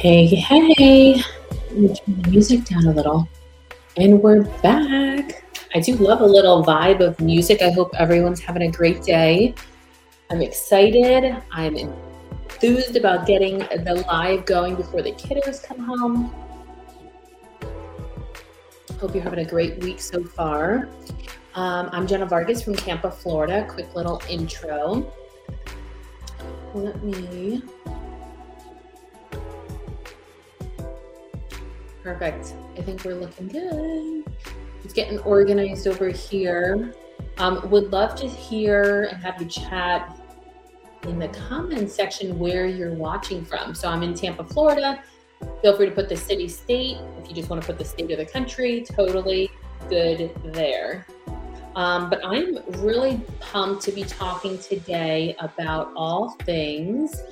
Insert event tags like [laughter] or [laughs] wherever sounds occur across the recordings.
Hey, hey, let turn the music down a little. And we're back. I do love a little vibe of music. I hope everyone's having a great day. I'm excited. I'm enthused about getting the live going before the kiddos come home. Hope you're having a great week so far. Um, I'm Jena Vargas from Tampa, Florida. Quick little intro. Let me Perfect. I think we're looking good. It's getting organized over here. Um, would love to hear and have you chat in the comments section where you're watching from. So I'm in Tampa, Florida. Feel free to put the city state. If you just want to put the state of the country, totally good there. Um, but I'm really pumped to be talking today about all things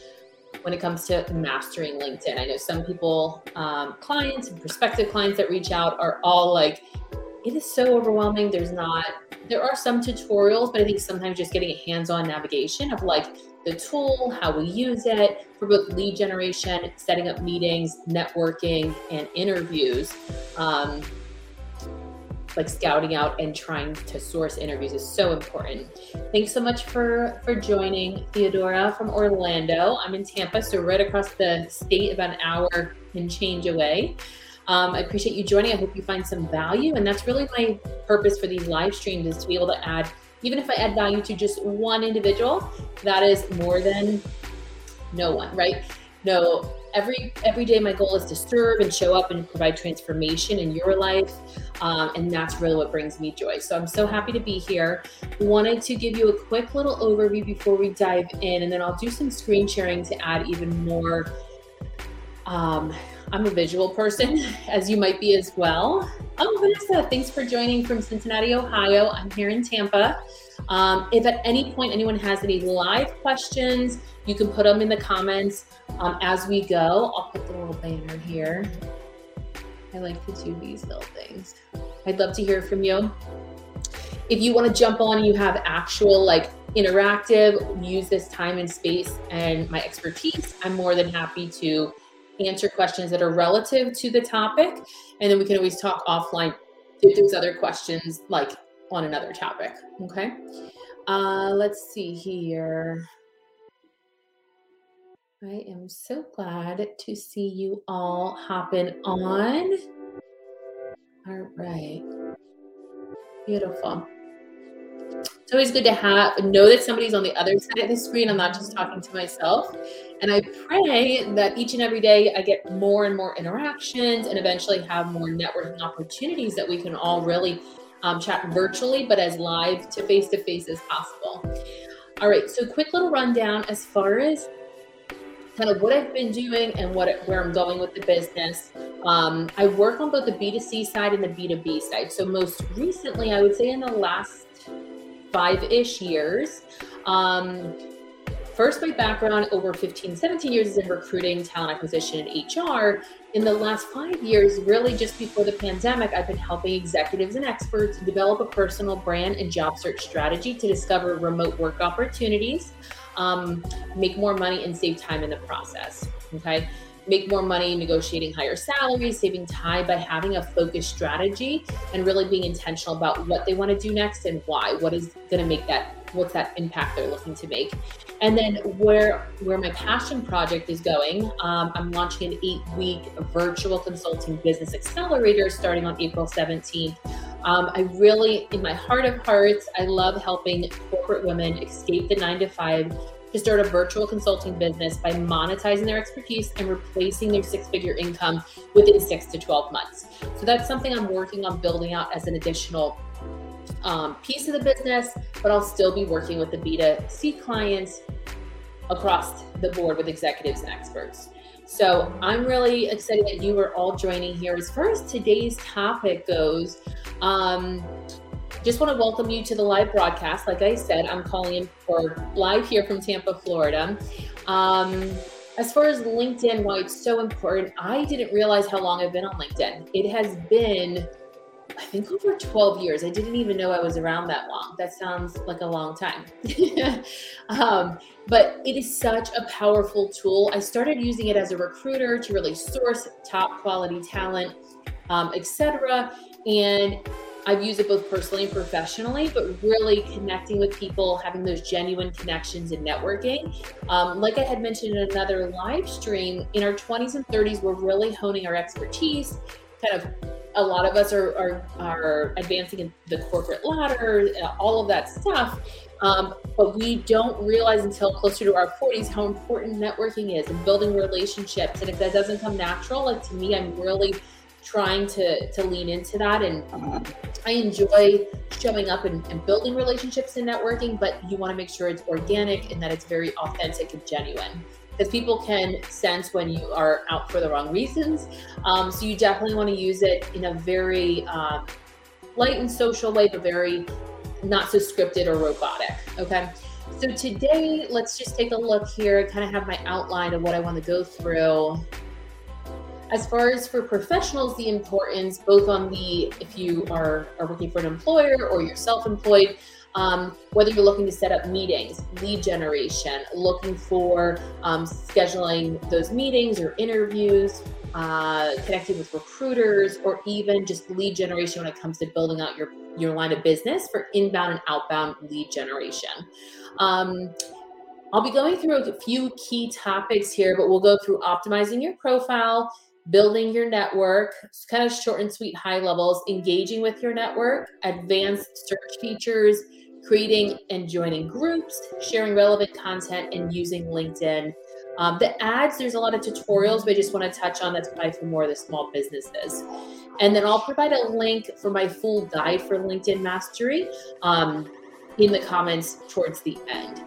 when it comes to mastering LinkedIn. I know some people, um, clients and prospective clients that reach out are all like, it is so overwhelming. There's not, there are some tutorials, but I think sometimes just getting a hands on navigation of like the tool, how we use it for both lead generation, setting up meetings, networking, and interviews. Um, like scouting out and trying to source interviews is so important. Thanks so much for for joining, Theodora from Orlando. I'm in Tampa, so right across the state, about an hour and change away. Um, I appreciate you joining. I hope you find some value, and that's really my purpose for these live streams is to be able to add. Even if I add value to just one individual, that is more than no one, right? No, every every day my goal is to serve and show up and provide transformation in your life um, and that's really what brings me joy. So i'm so happy to be here. Wanted to give you a quick little overview before we dive in and then i'll do some screen sharing to add even more um, i'm a visual person [laughs] as you might be as well. Oh vanessa thanks for joining from cincinnati ohio. I'm here in tampa um, if at any point anyone has any live questions you can put them in the comments um, as we go. I'll put the little banner here. I like to do these little things. I'd love to hear from you. If you want to jump on, you have actual like interactive, use this time and space and my expertise. I'm more than happy to answer questions that are relative to the topic. And then we can always talk offline if there's other questions like on another topic. Okay. Uh, let's see here. I am so glad to see you all hopping on. All right. Beautiful. It's always good to have know that somebody's on the other side of the screen. I'm not just talking to myself. And I pray that each and every day I get more and more interactions and eventually have more networking opportunities that we can all really um, chat virtually, but as live to face to face as possible. All right, so quick little rundown as far as kind of what I've been doing and what where I'm going with the business. Um, I work on both the B2C side and the B2B side. So most recently, I would say in the last five-ish years, um, first my background over 15, 17 years is in recruiting, talent acquisition, and HR. In the last five years, really just before the pandemic, I've been helping executives and experts develop a personal brand and job search strategy to discover remote work opportunities um, make more money and save time in the process. Okay. Make more money negotiating higher salaries, saving time by having a focused strategy and really being intentional about what they want to do next and why. What is going to make that, what's that impact they're looking to make? And then where where my passion project is going, um, I'm launching an eight week virtual consulting business accelerator starting on April 17th. Um, I really, in my heart of hearts, I love helping corporate women escape the nine to five to start a virtual consulting business by monetizing their expertise and replacing their six figure income within six to 12 months. So that's something I'm working on building out as an additional um, piece of the business, but I'll still be working with the B2C clients across the board with executives and experts. So I'm really excited that you are all joining here. As far as today's topic goes, um, just want to welcome you to the live broadcast. Like I said, I'm calling in for live here from Tampa, Florida. Um, as far as LinkedIn, why it's so important, I didn't realize how long I've been on LinkedIn. It has been I think over 12 years. I didn't even know I was around that long. That sounds like a long time. [laughs] um, but it is such a powerful tool. I started using it as a recruiter to really source top quality talent, um, etc. And I've used it both personally and professionally, but really connecting with people, having those genuine connections and networking. Um, like I had mentioned in another live stream, in our 20s and 30s, we're really honing our expertise, kind of a lot of us are, are, are advancing in the corporate ladder, uh, all of that stuff. Um, but we don't realize until closer to our 40s how important networking is and building relationships. And if that doesn't come natural, like to me, I'm really trying to to lean into that and i enjoy showing up and, and building relationships and networking but you want to make sure it's organic and that it's very authentic and genuine because people can sense when you are out for the wrong reasons. Um, so you definitely want to use it in a very um, light and social way, but very not so scripted or robotic. Okay. So today, let's just take a look here. I kind of have my outline of what I want to go through. As far as for professionals, the importance both on the if you are, are working for an employer or you're self-employed, um, whether you're looking to set up meetings, lead generation, looking for um, scheduling those meetings or interviews, uh, connecting with recruiters, or even just lead generation when it comes to building out your, your line of business for inbound and outbound lead generation. Um, I'll be going through a few key topics here, but we'll go through optimizing your profile, building your network, kind of short and sweet high levels, engaging with your network, advanced search features, creating and joining groups, sharing relevant content, and using LinkedIn. Um, the ads, there's a lot of tutorials, I just want to touch on that's probably for more of the small businesses. And then I'll provide a link for my full guide for LinkedIn mastery um, in the comments towards the end.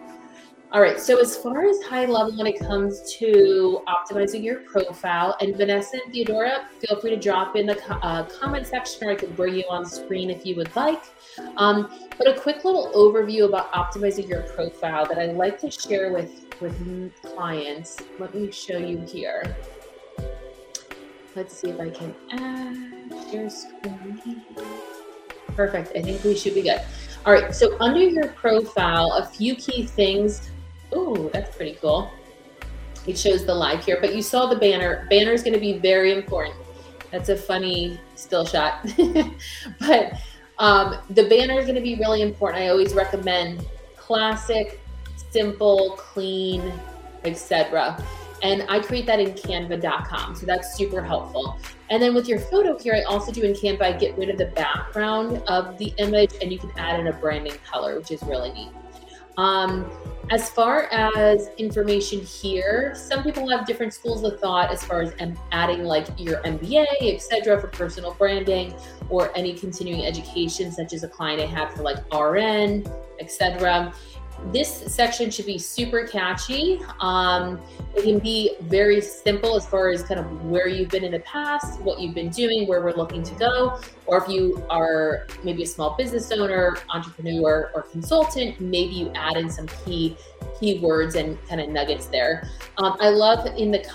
All right, so as far as high level when it comes to optimizing your profile, and Vanessa and Theodora, feel free to drop in the uh, comment section or I can bring you on screen if you would like. Um, but a quick little overview about optimizing your profile that I like to share with, with clients. Let me show you here. Let's see if I can add share screen. Perfect, I think we should be good. All right, so under your profile, a few key things Oh, that's pretty cool. It shows the live here, but you saw the banner. Banner is going to be very important. That's a funny still shot. [laughs] but um, the banner is going to be really important. I always recommend classic, simple, clean, etc. And I create that in canva.com. So that's super helpful. And then with your photo here, I also do in Canva, I get rid of the background of the image and you can add in a branding color, which is really neat. Um, as far as information here, some people have different schools of thought as far as adding like your MBA, etc., for personal branding, or any continuing education, such as a client I have for like RN, etc this section should be super catchy. Um, it can be very simple as far as kind of where you've been in the past, what you've been doing, where we're looking to go, or if you are maybe a small business owner, entrepreneur, or consultant, maybe you add in some key keywords and kind of nuggets there. Um, I love in the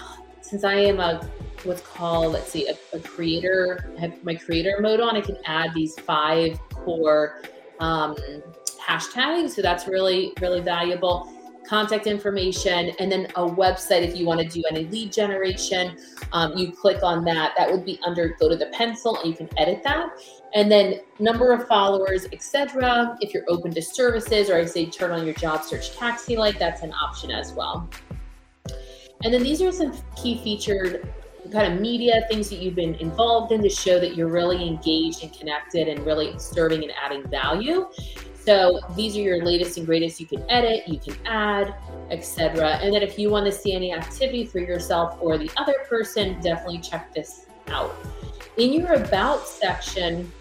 since I am a what's called let's see a, a creator. I have my creator mode on. I can add these five core um, hashtags. So that's really, really valuable. Contact information, and then a website if you want to do any lead generation. Um, you click on that. That would be under go to the pencil, and you can edit that. And then number of followers, etc. If you're open to services, or I say turn on your job search taxi light, that's an option as well. And then these are some key featured kind of media things that you've been involved in to show that you're really engaged and connected and really serving and adding value. So these are your latest and greatest you can edit, you can add, etc. And then if you want to see any activity for yourself or the other person, definitely check this out. In your about section,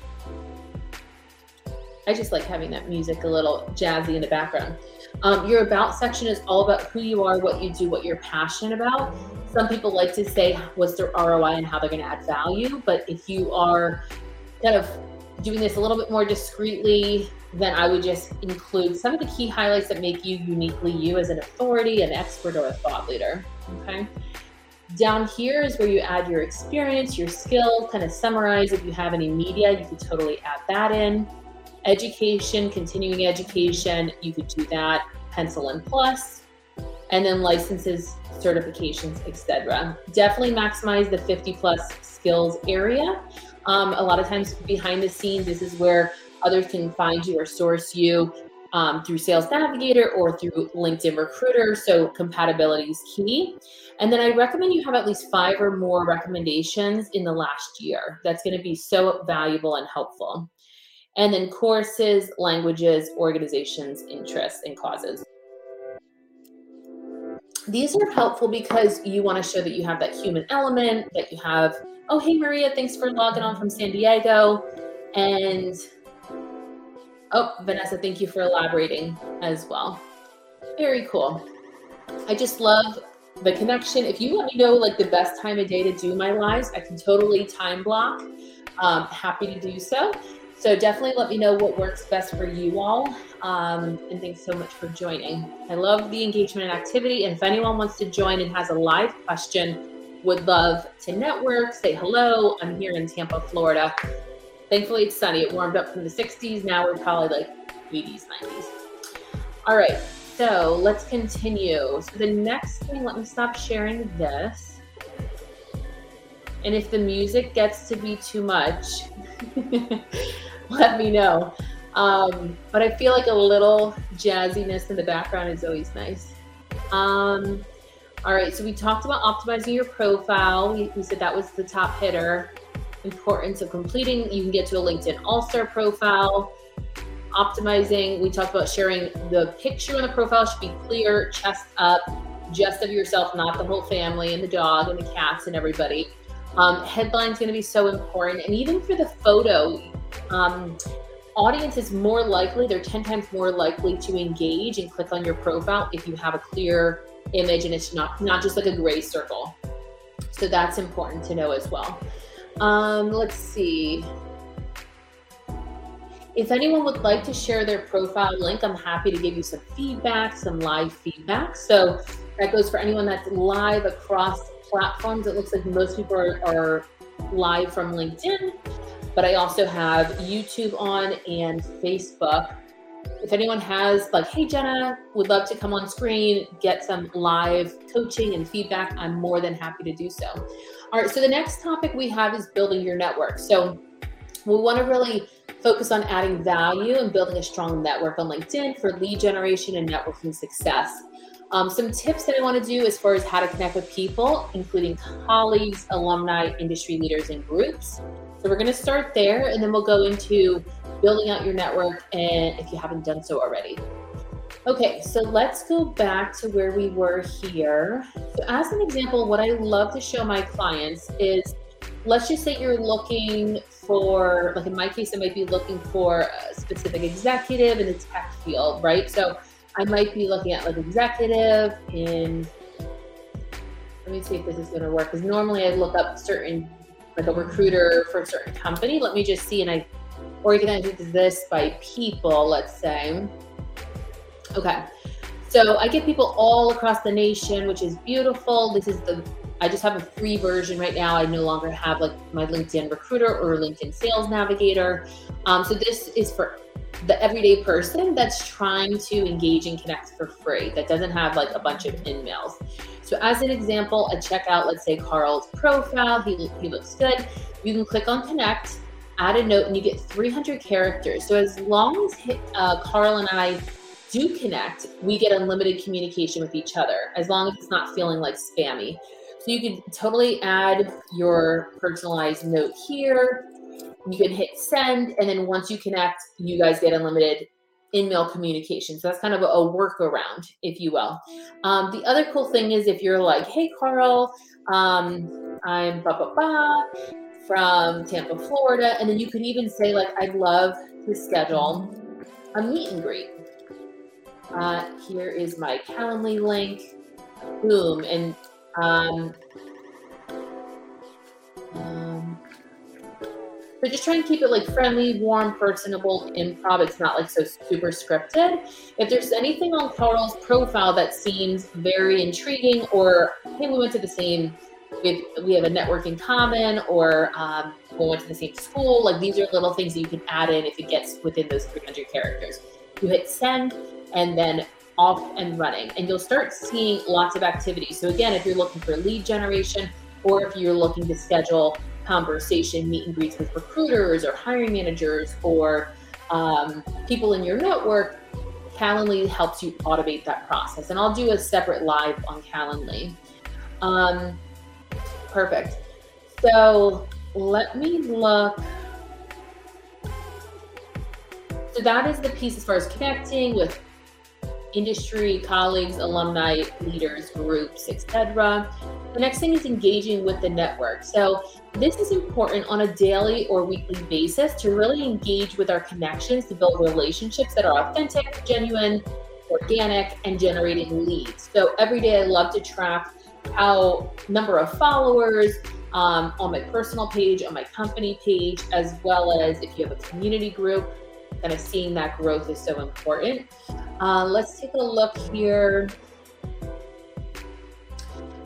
I just like having that music a little jazzy in the background. Um, your about section is all about who you are, what you do, what you're passionate about. Some people like to say what's their ROI and how they're going to add value. But if you are kind of doing this a little bit more discreetly, then I would just include some of the key highlights that make you uniquely you as an authority, an expert, or a thought leader. Okay. Down here is where you add your experience, your skill, kind of summarize if you have any media, you could totally add that in. Education, continuing education, you could do that, pencil in plus. And then licenses, certifications, etc. Definitely maximize the 50 plus skills area. Um, a lot of times behind the scenes, this is where others can find you or source you um, through Sales Navigator or through LinkedIn Recruiter. So compatibility is key. And then I recommend you have at least five or more recommendations in the last year. That's going to be so valuable and helpful. And then courses, languages, organizations, interests, and causes. These are helpful because you want to show that you have that human element, that you have, oh, hey, Maria, thanks for logging on from San Diego. And Oh, Vanessa, thank you for elaborating as well. Very cool. I just love the connection. If you let me know like the best time of day to do my lives, I can totally time block. Um, happy to do so. So definitely let me know what works best for you all. Um, and thanks so much for joining. I love the engagement and activity. And if anyone wants to join and has a live question, would love to network, say hello. I'm here in Tampa, Florida. Thankfully, it's sunny. It warmed up from the 60s. Now we're probably like 80s, 90s. All right, so let's continue. So the next thing, let me stop sharing this. And if the music gets to be too much, [laughs] let me know. Um, but I feel like a little jazziness in the background is always nice. Um, all right, so we talked about optimizing your profile. We, we said that was the top hitter importance of completing. You can get to a LinkedIn All Star profile. Optimizing, we talked about sharing the picture on the profile should be clear, chest up, just of yourself, not the whole family and the dog and the cats and everybody. Um, headline's going to be so important. And even for the photo, um, audience is more likely, they're 10 times more likely to engage and click on your profile if you have a clear image and it's not, not just like a gray circle. So that's important to know as well. Um, let's see. If anyone would like to share their profile link, I'm happy to give you some feedback, some live feedback. So that goes for anyone that's live across platforms. It looks like most people are, are live from LinkedIn, but I also have YouTube on and Facebook. If anyone has, like, hey, Jena, would love to come on screen, get some live coaching and feedback, I'm more than happy to do so. All right, so the next topic we have is building your network. So we want to really focus on adding value and building a strong network on LinkedIn for lead generation and networking success. Um, some tips that I want to do as far as how to connect with people, including colleagues, alumni, industry leaders, and groups. So we're going to start there, and then we'll go into building out your network, and if you haven't done so already. Okay, so let's go back to where we were here. So as an example, what I love to show my clients is, let's just say you're looking for, like in my case, I might be looking for a specific executive in the tech field, right? So I might be looking at like executive in, let me see if this is gonna work. Because normally I look up certain, like a recruiter for a certain company. Let me just see, and I organize this by people, let's say. Okay. So I get people all across the nation, which is beautiful. This is the I just have a free version right now. I no longer have like my LinkedIn recruiter or LinkedIn sales navigator. Um, so this is for the everyday person that's trying to engage and connect for free that doesn't have like a bunch of emails. So as an example, I check out, let's say Carl's profile. He, he looks good. You can click on connect, add a note, and you get 300 characters. So as long as uh, Carl and I do connect, we get unlimited communication with each other as long as it's not feeling like spammy. So you can totally add your personalized note here. You can hit send, and then once you connect, you guys get unlimited in-mail communication. So that's kind of a, a workaround, if you will. Um, the other cool thing is if you're like, hey, Carl, um, I'm ba ba ba from Tampa, Florida, and then you could even say like, I'd love to schedule a meet and greet. Uh, here is my Calendly link. Boom. And um, um, so just try and keep it like friendly, warm, personable, improv. It's not like so super scripted. If there's anything on Carl's profile that seems very intriguing, or hey, we went to the same we have, we have a network in common or um, we went to the same school. Like these are little things that you can add in if it gets within those 300 characters. You hit send and then off and running, and you'll start seeing lots of activity. So again, if you're looking for lead generation or if you're looking to schedule conversation meet and greets with recruiters or hiring managers or um, people in your network, Calendly helps you automate that process. And I'll do a separate live on Calendly. Um, perfect. So let me look. So that is the piece as far as connecting with industry, colleagues, alumni, leaders, groups, etc. The next thing is engaging with the network. So this is important on a daily or weekly basis to really engage with our connections to build relationships that are authentic, genuine, organic, and generating leads. So every day I love to track how number of followers um, on my personal page, on my company page, as well as if you have a community group, kind of seeing that growth is so important. Uh, let's take a look here.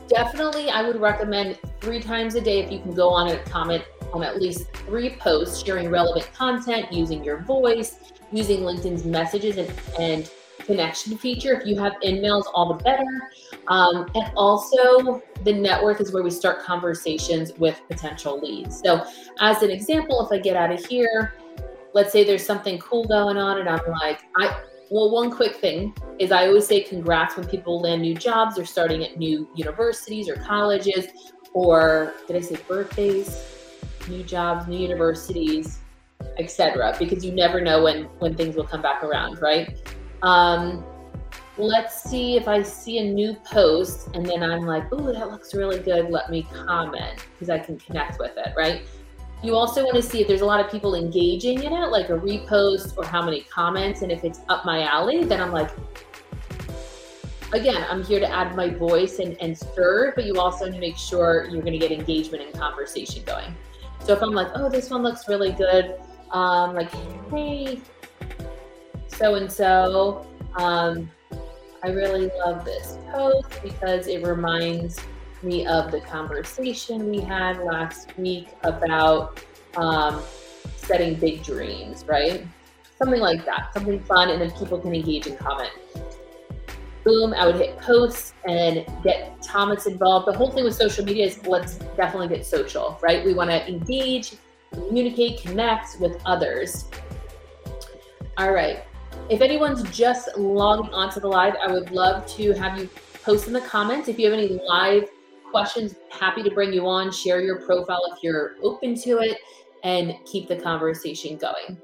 Definitely, I would recommend three times a day if you can go on and comment on at least three posts sharing relevant content using your voice, using LinkedIn's messages and, and connection feature. If you have InMails, all the better. Um, and also, the network is where we start conversations with potential leads. So, as an example, if I get out of here, let's say there's something cool going on, and I'm like, I well, one quick thing is I always say congrats when people land new jobs or starting at new universities or colleges, or did I say birthdays, new jobs, new universities, etc. Because you never know when when things will come back around, right? Um, let's see if I see a new post and then I'm like, oh, that looks really good. Let me comment because I can connect with it, right? You also want to see if there's a lot of people engaging in it, like a repost or how many comments. And if it's up my alley, then I'm like, again, I'm here to add my voice and, and stir, but you also need to make sure you're going to get engagement and conversation going. So if I'm like, oh, this one looks really good, um, like, hey, so and so, I really love this post because it reminds me of the conversation we had last week about um, setting big dreams, right? Something like that, something fun, and then people can engage and comment. Boom, I would hit posts and get Thomas involved. The whole thing with social media is let's definitely get social, right? We want to engage, communicate, connect with others. All right. If anyone's just logging onto the live, I would love to have you post in the comments if you have any live questions, happy to bring you on, share your profile if you're open to it, and keep the conversation going.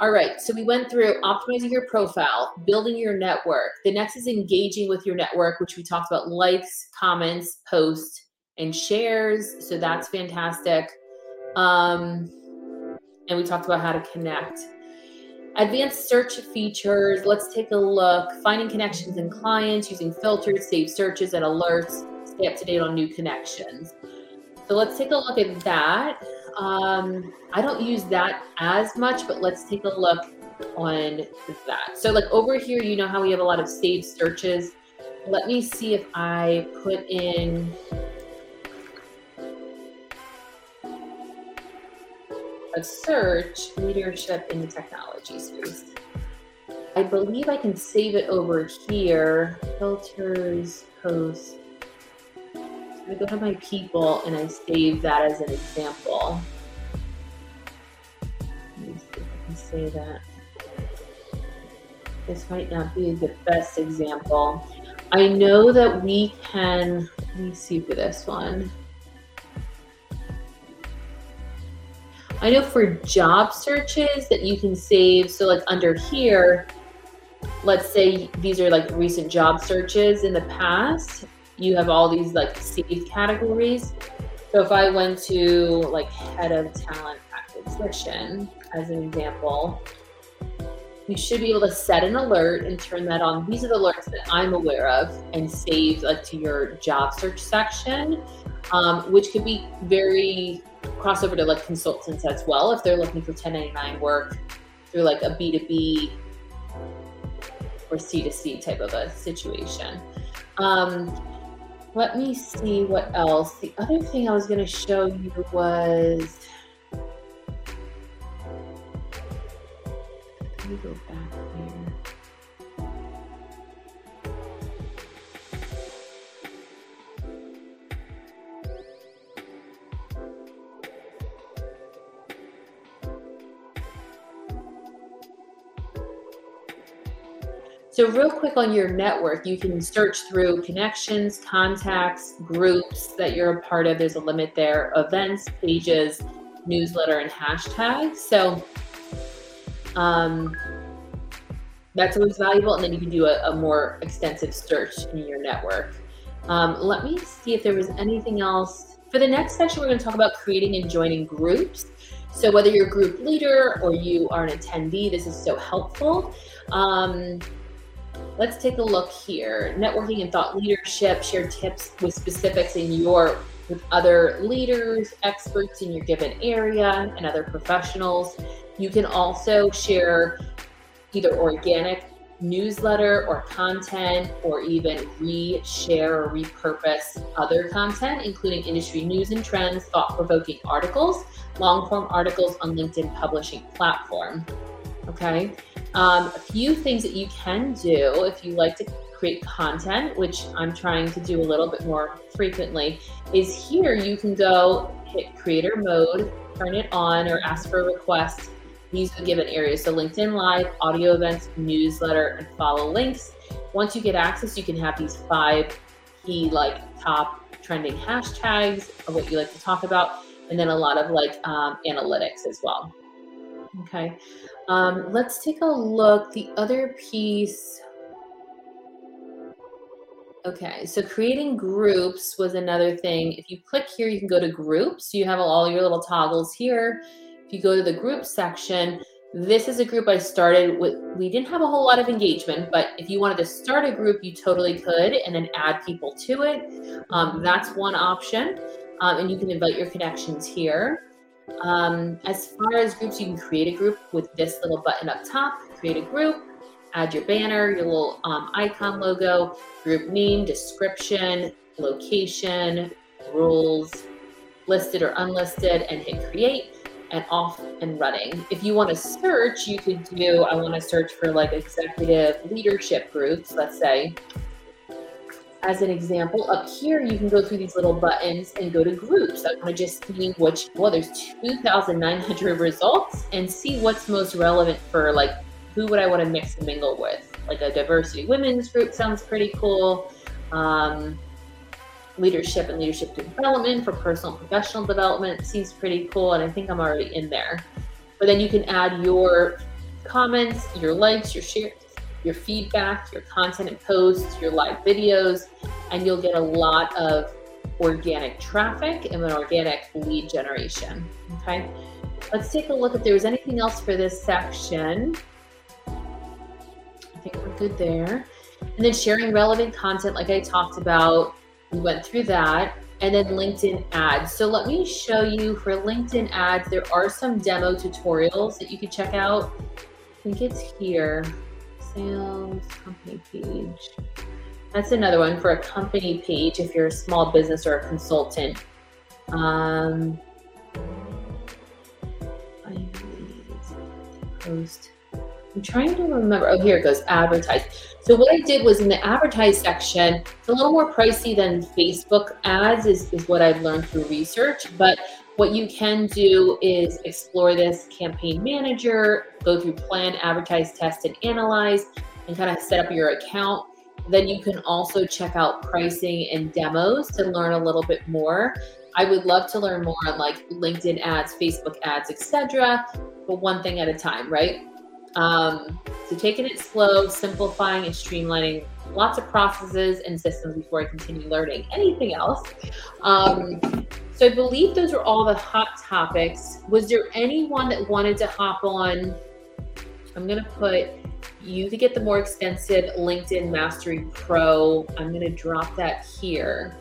All right, so we went through optimizing your profile, building your network. The next is engaging with your network, which we talked about likes, comments, posts, and shares. So that's fantastic. Um, and we talked about how to connect. Advanced search features. Let's take a look. Finding connections and clients using filters, save searches, and alerts stay up to date on new connections. So let's take a look at that. Um, I don't use that as much, but let's take a look on that. So like over here, you know how we have a lot of saved searches. Let me see if I put in a search leadership in the technology space. I believe I can save it over here. Filters, post. I go to my people and I save that as an example. Let me see if I can say that. This might not be the best example. I know that we can, let me see for this one. I know for job searches that you can save, so like under here, let's say these are like recent job searches in the past you have all these like saved categories. So if I went to like head of talent acquisition as an example, you should be able to set an alert and turn that on. These are the alerts that I'm aware of and save like to your job search section, um, which could be very crossover to like consultants as well if they're looking for 1099 work through like a B2B or C2C type of a situation. Um, let me see what else. The other thing I was going to show you was. Let me go back So, real quick on your network, you can search through connections, contacts, groups that you're a part of. There's a limit there, events, pages, newsletter, and hashtags. So, um, that's always valuable. And then you can do a, a more extensive search in your network. Um, let me see if there was anything else. For the next section, we're going to talk about creating and joining groups. So, whether you're a group leader or you are an attendee, this is so helpful. Um, Let's take a look here. Networking and thought leadership, share tips with specifics in your with other leaders, experts in your given area, and other professionals. You can also share either organic newsletter or content, or even reshare or repurpose other content, including industry news and trends, thought provoking articles, long form articles on LinkedIn publishing platform. Okay. Um, a few things that you can do if you like to create content, which I'm trying to do a little bit more frequently, is here you can go hit creator mode, turn it on, or ask for a request. These are given areas. So LinkedIn Live, audio events, newsletter, and follow links. Once you get access, you can have these five key like top trending hashtags of what you like to talk about, and then a lot of like um, analytics as well. Okay. Um, let's take a look. The other piece. Okay, so creating groups was another thing. If you click here, you can go to groups. You have all your little toggles here. If you go to the group section, this is a group I started with. We didn't have a whole lot of engagement, but if you wanted to start a group, you totally could and then add people to it. Um, that's one option. Um, and you can invite your connections here. Um, as far as groups, you can create a group with this little button up top, create a group, add your banner, your little um, icon logo, group name, description, location, rules, listed or unlisted, and hit create and off and running. If you want to search, you could do, I want to search for like executive leadership groups, let's say as an example, up here you can go through these little buttons and go to groups. I want to just see which, well, there's 2,900 results and see what's most relevant for like who would I want to mix and mingle with. Like a diversity women's group sounds pretty cool. Um, leadership and leadership development for personal and professional development seems pretty cool. And I think I'm already in there. But then you can add your comments, your likes, your shares your feedback, your content and posts, your live videos, and you'll get a lot of organic traffic and an organic lead generation. Okay. Let's take a look if there was anything else for this section. I think we're good there. And then sharing relevant content, like I talked about, we went through that. And then LinkedIn ads. So let me show you for LinkedIn ads, there are some demo tutorials that you can check out. I think it's here sales company page. That's another one for a company page if you're a small business or a consultant. Um, post. I'm trying to remember. Oh, here it goes. Advertise. So what I did was in the advertise section, it's a little more pricey than Facebook ads, is, is what I've learned through research. But what you can do is explore this campaign manager, go through plan, advertise, test, and analyze, and kind of set up your account. Then you can also check out pricing and demos to learn a little bit more. I would love to learn more on like LinkedIn ads, Facebook ads, etc. But one thing at a time, right? Um, so taking it slow, simplifying and streamlining lots of processes and systems before I continue learning anything else. Um, so I believe those are all the hot topics. Was there anyone that wanted to hop on? I'm going to put you to get the more extensive LinkedIn Mastery Pro. I'm going to drop that here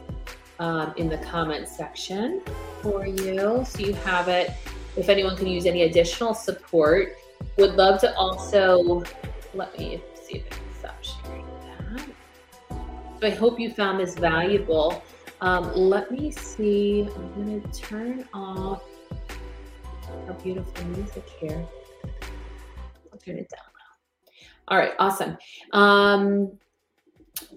um, in the comment section for you so you have it. If anyone can use any additional support, would love to also let me see if I can stop sharing that. So I hope you found this valuable. Um, let me see. I'm going to turn off our beautiful music here. I'll turn it down now. All right, awesome. Um,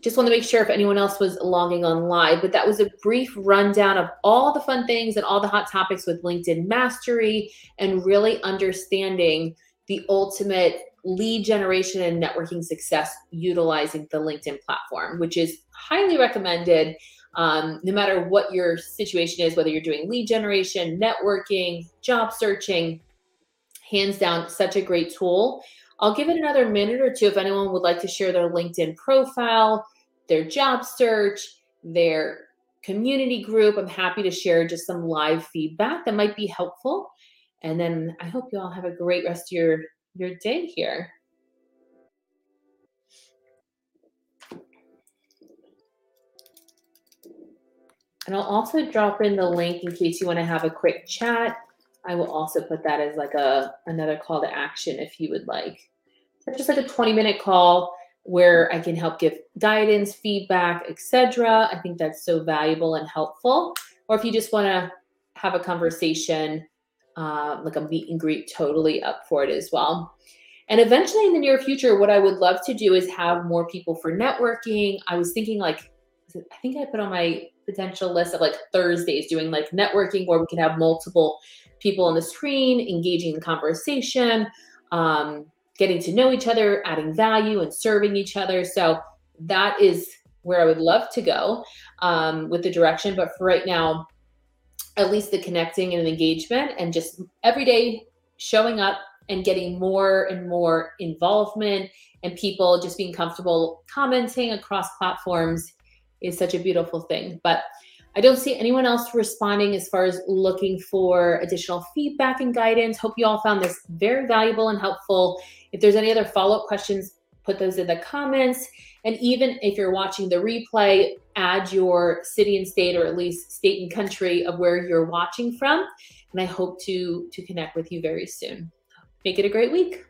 just want to make sure if anyone else was logging on live, but that was a brief rundown of all the fun things and all the hot topics with LinkedIn Mastery and really understanding the ultimate lead generation and networking success utilizing the LinkedIn platform, which is highly recommended um, no matter what your situation is, whether you're doing lead generation, networking, job searching. Hands down, such a great tool. I'll give it another minute or two if anyone would like to share their LinkedIn profile, their job search, their community group. I'm happy to share just some live feedback that might be helpful. And then I hope you all have a great rest of your, your day here. And I'll also drop in the link in case you want to have a quick chat. I will also put that as like a another call to action if you would like. just like a 20 minute call where I can help give guidance, feedback, etc. I think that's so valuable and helpful. Or if you just want to have a conversation, uh, like a meet and greet, totally up for it as well. And eventually in the near future, what I would love to do is have more people for networking. I was thinking like, I think I put on my potential list of like Thursdays doing like networking where we can have multiple people on the screen engaging in conversation, um, getting to know each other, adding value, and serving each other. So that is where I would love to go um, with the direction. But for right now, at least the connecting and engagement and just every day showing up and getting more and more involvement and people just being comfortable commenting across platforms is such a beautiful thing. But I don't see anyone else responding as far as looking for additional feedback and guidance. Hope you all found this very valuable and helpful. If there's any other follow up questions, put those in the comments. And even if you're watching the replay, add your city and state, or at least state and country of where you're watching from. And I hope to to connect with you very soon. Make it a great week.